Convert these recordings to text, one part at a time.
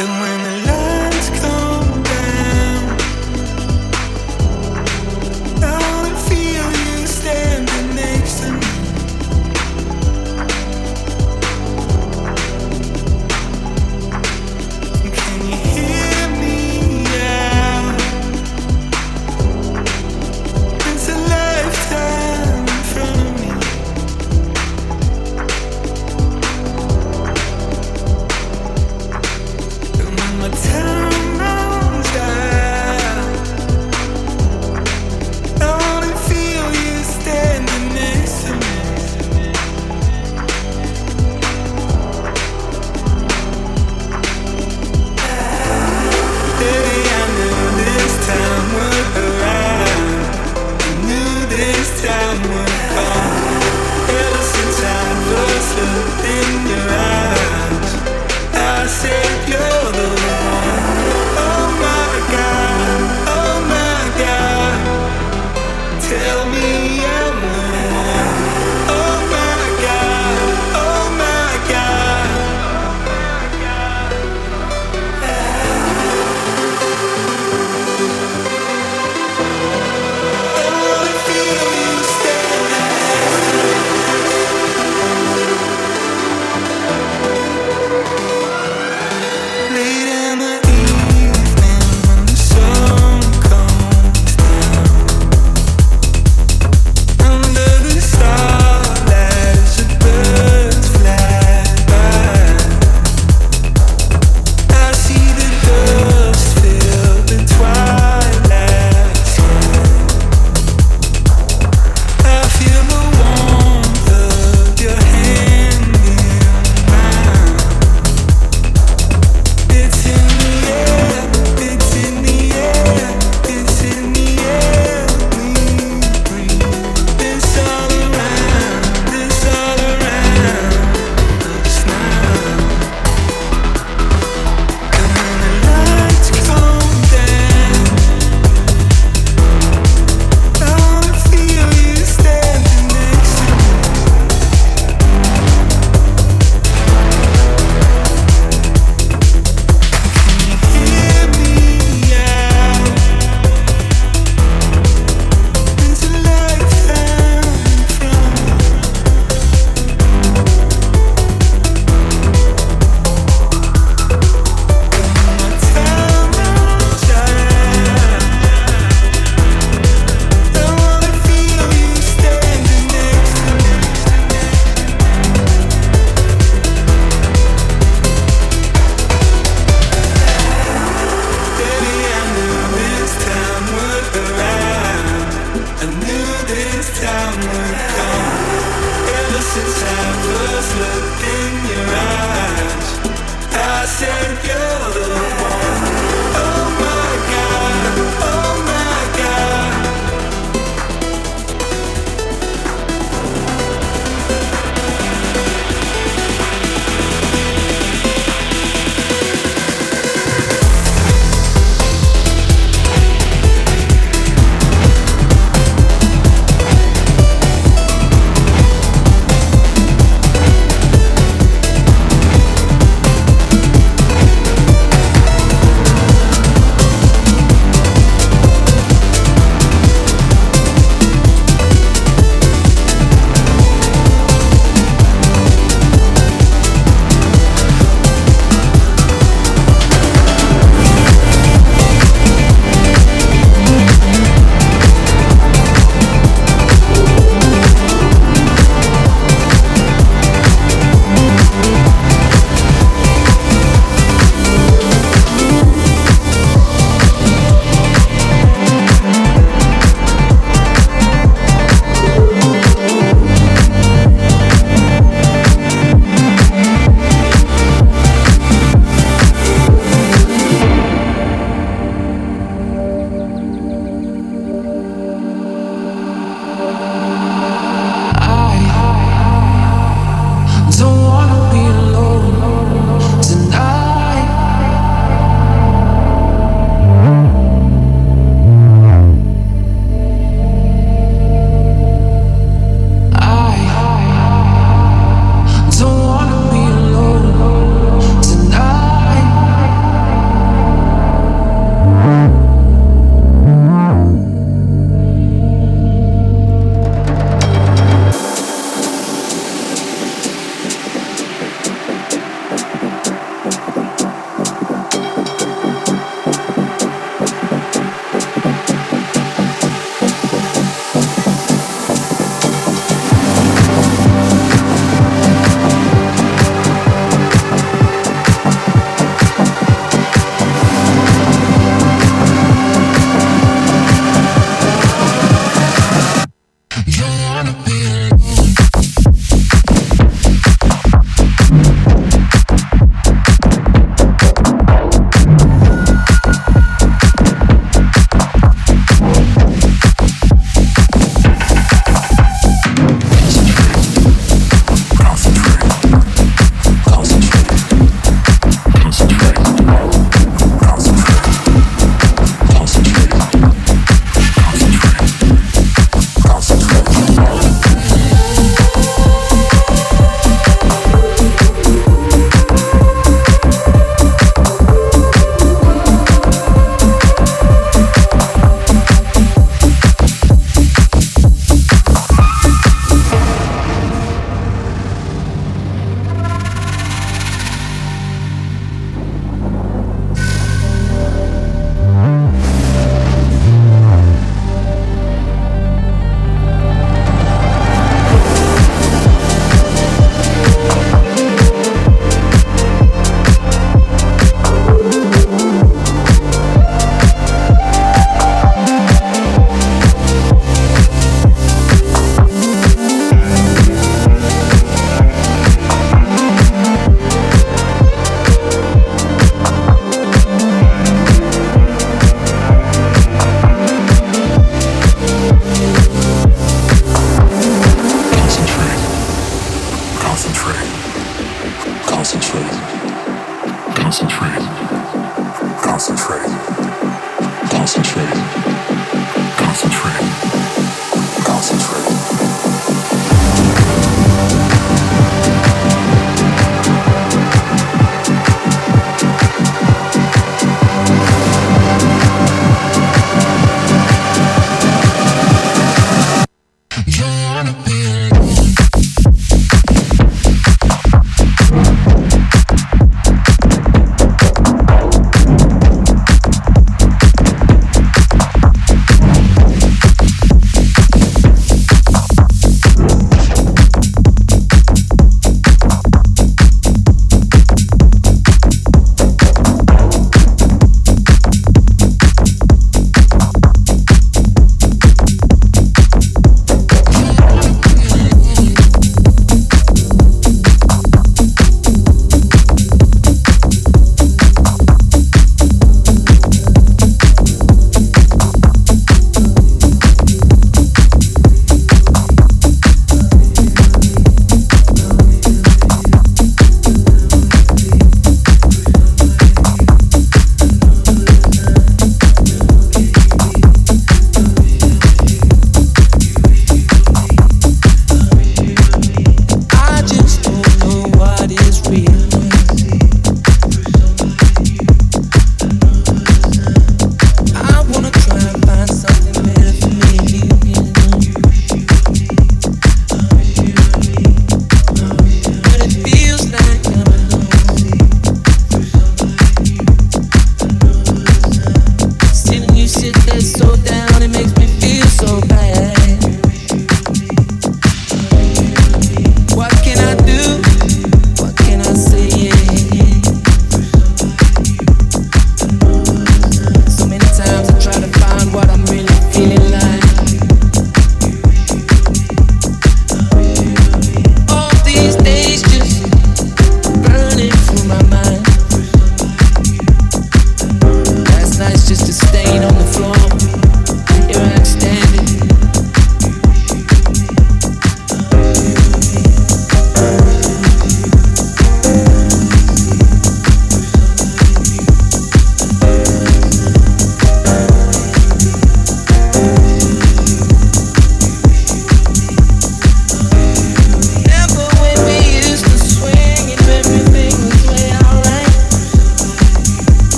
And when the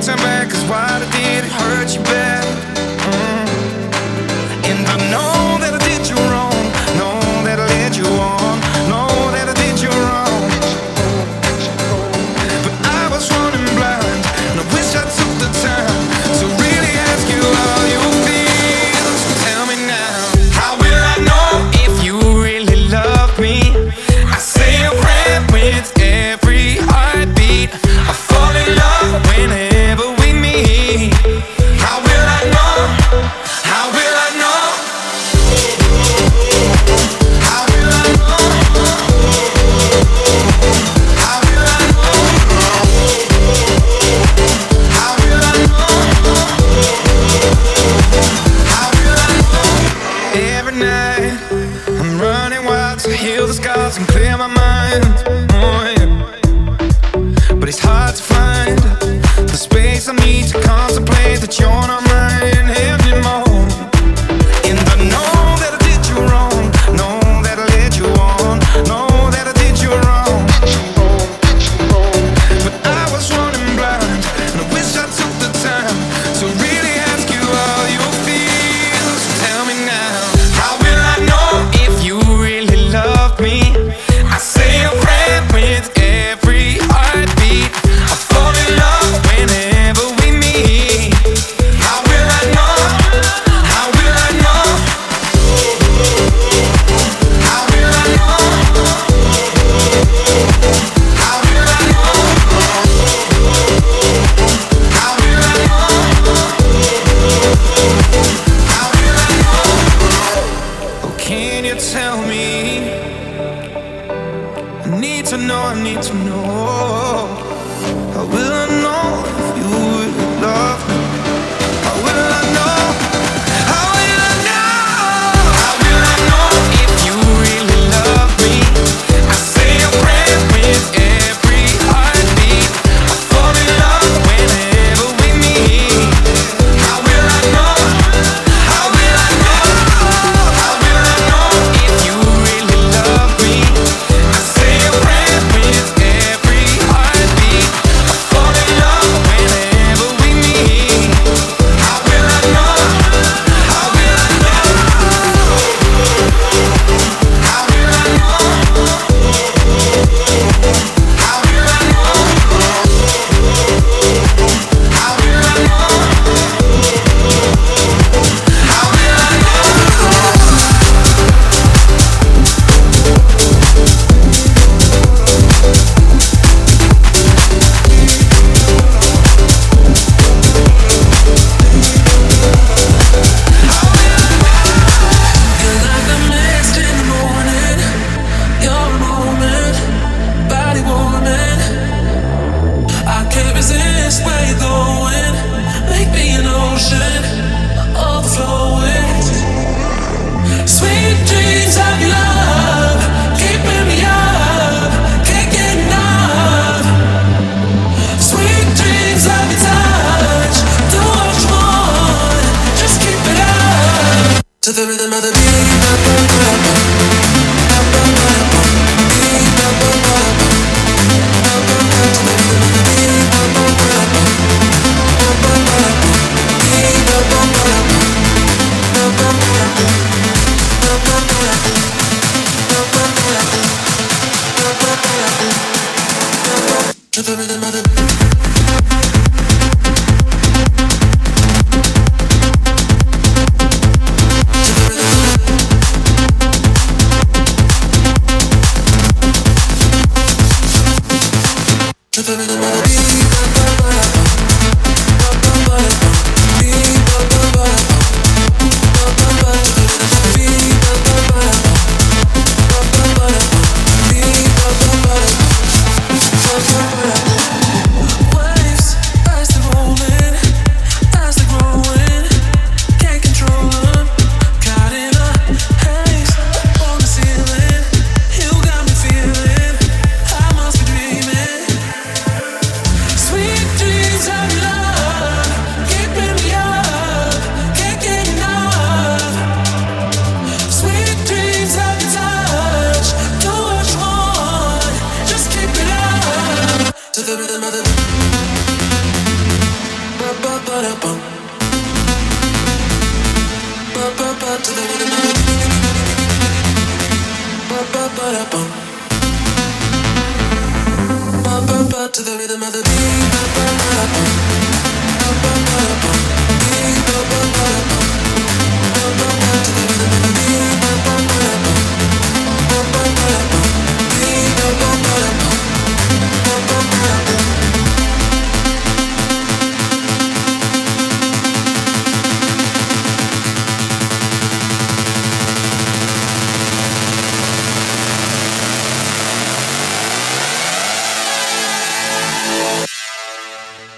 turn back is why tell me. I need to know, I need to know. How will I know if you would love me?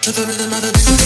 to the rhythm of the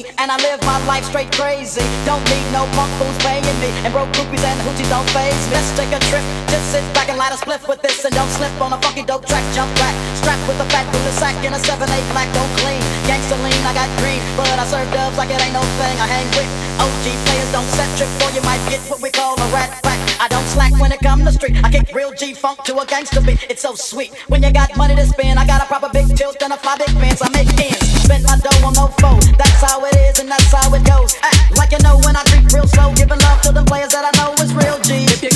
and I live my life straight crazy. Don't need no punk fools paying me, and broke groupies and hoochie don't phase me. Let's take a trip, just sit back and light a spliff with this, and don't slip on a funky dope track. Jump back, strapped with a fat with sack and a seven eight black. Don't clean, gangsta lean, I got green, but I serve dubs like it ain't no thing. I hang with OG players, don't set trip for you might get what we call a rat pack. I don't slack when it come to street. I kick real G funk to a gangster beat. It's so sweet when you got money to spend. I got a proper big tilt and a fly big fans I make ends bent, my dough on no foe. That's how it is and that's how it goes. Act like you know when I creep real slow, giving love to them players that I know is real G.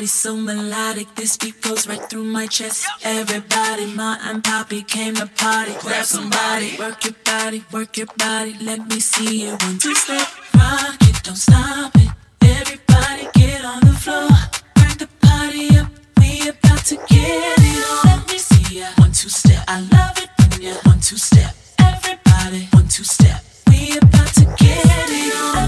body so melodic, this beat goes right through my chest. Everybody, Ma and Poppy came to party. Grab somebody, work your body, work your body. Let me see you one two step, rock it, don't stop it. Everybody get on the floor, crank the party up. We about to get it on. Let me see ya one two step. I love it when you one two step. Everybody one two step. We about to get it on.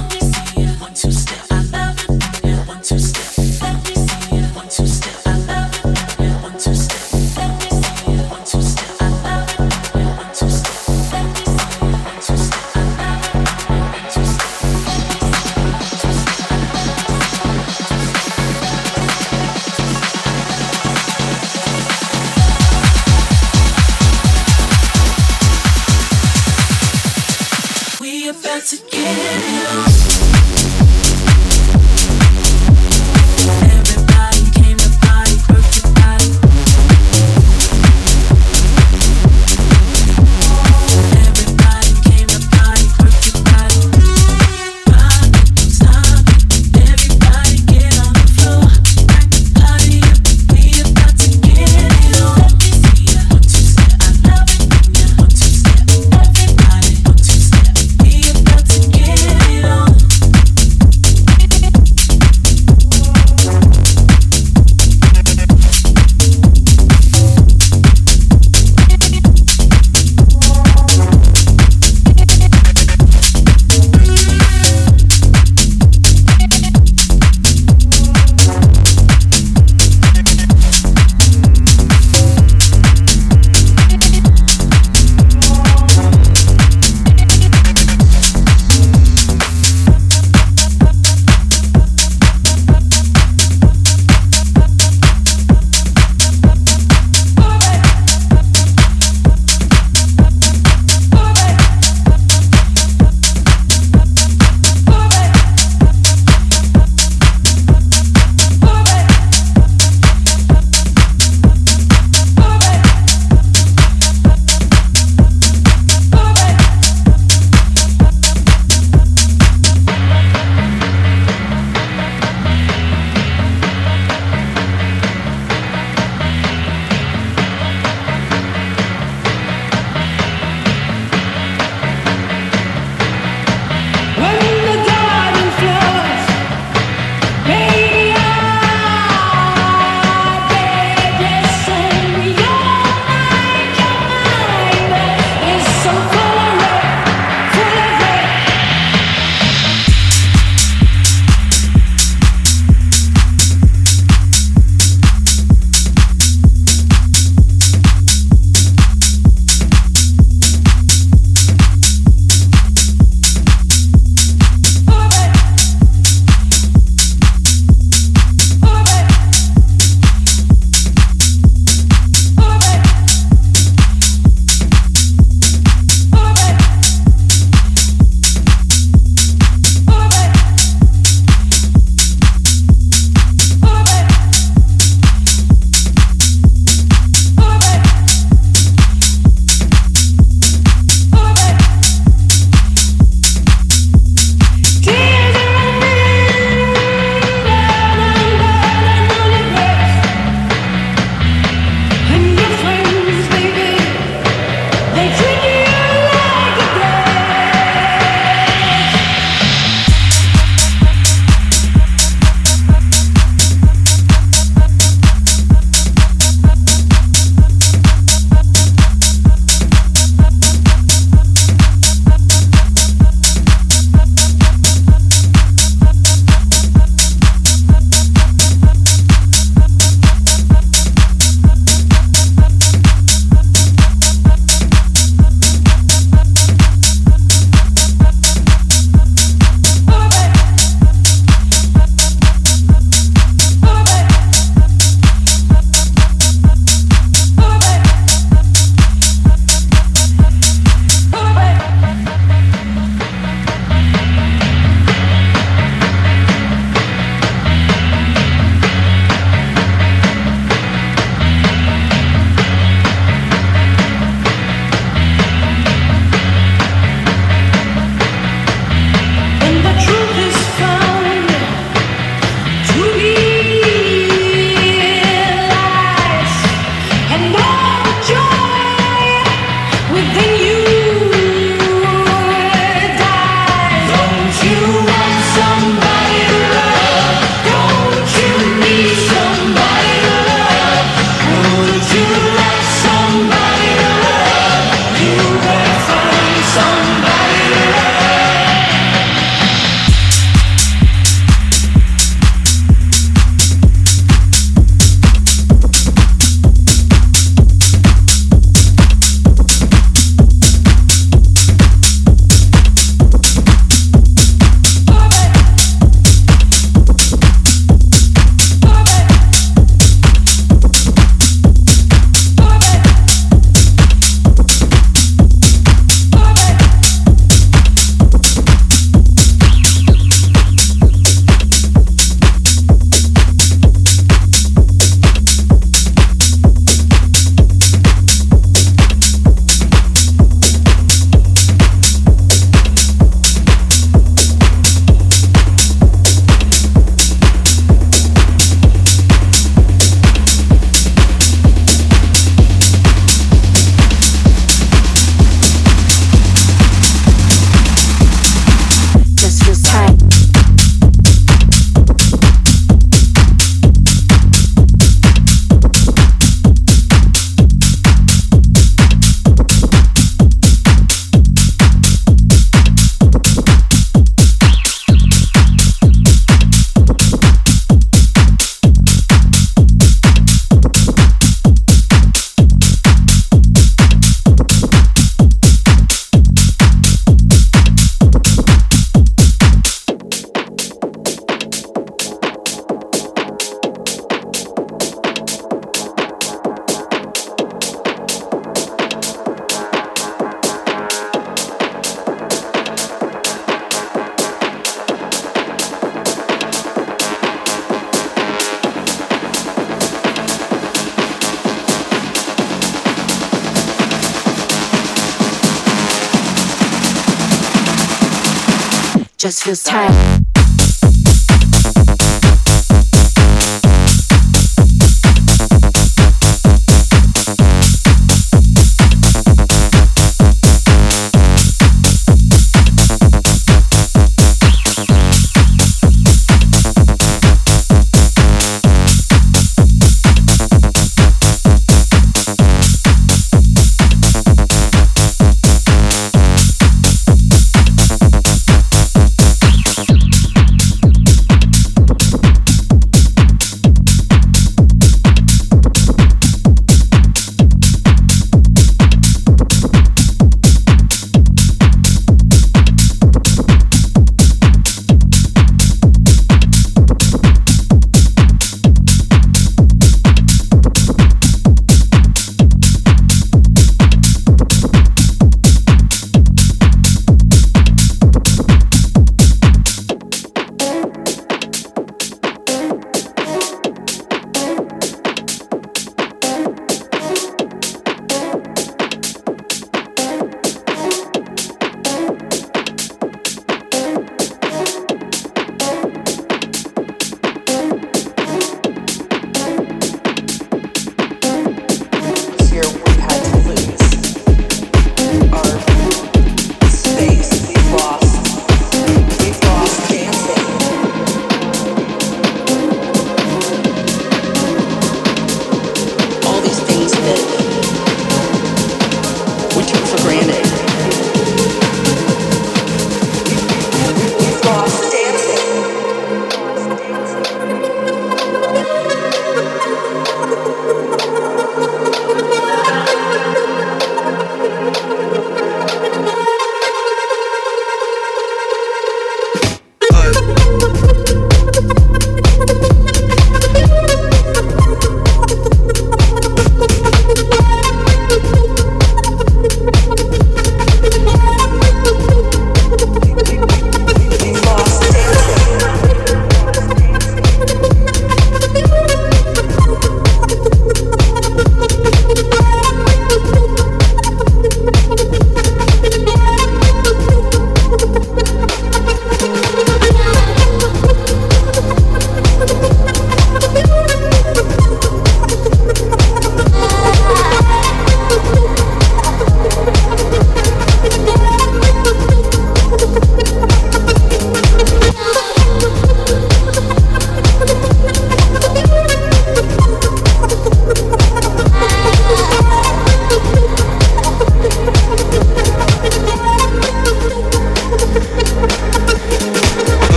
Feels tight.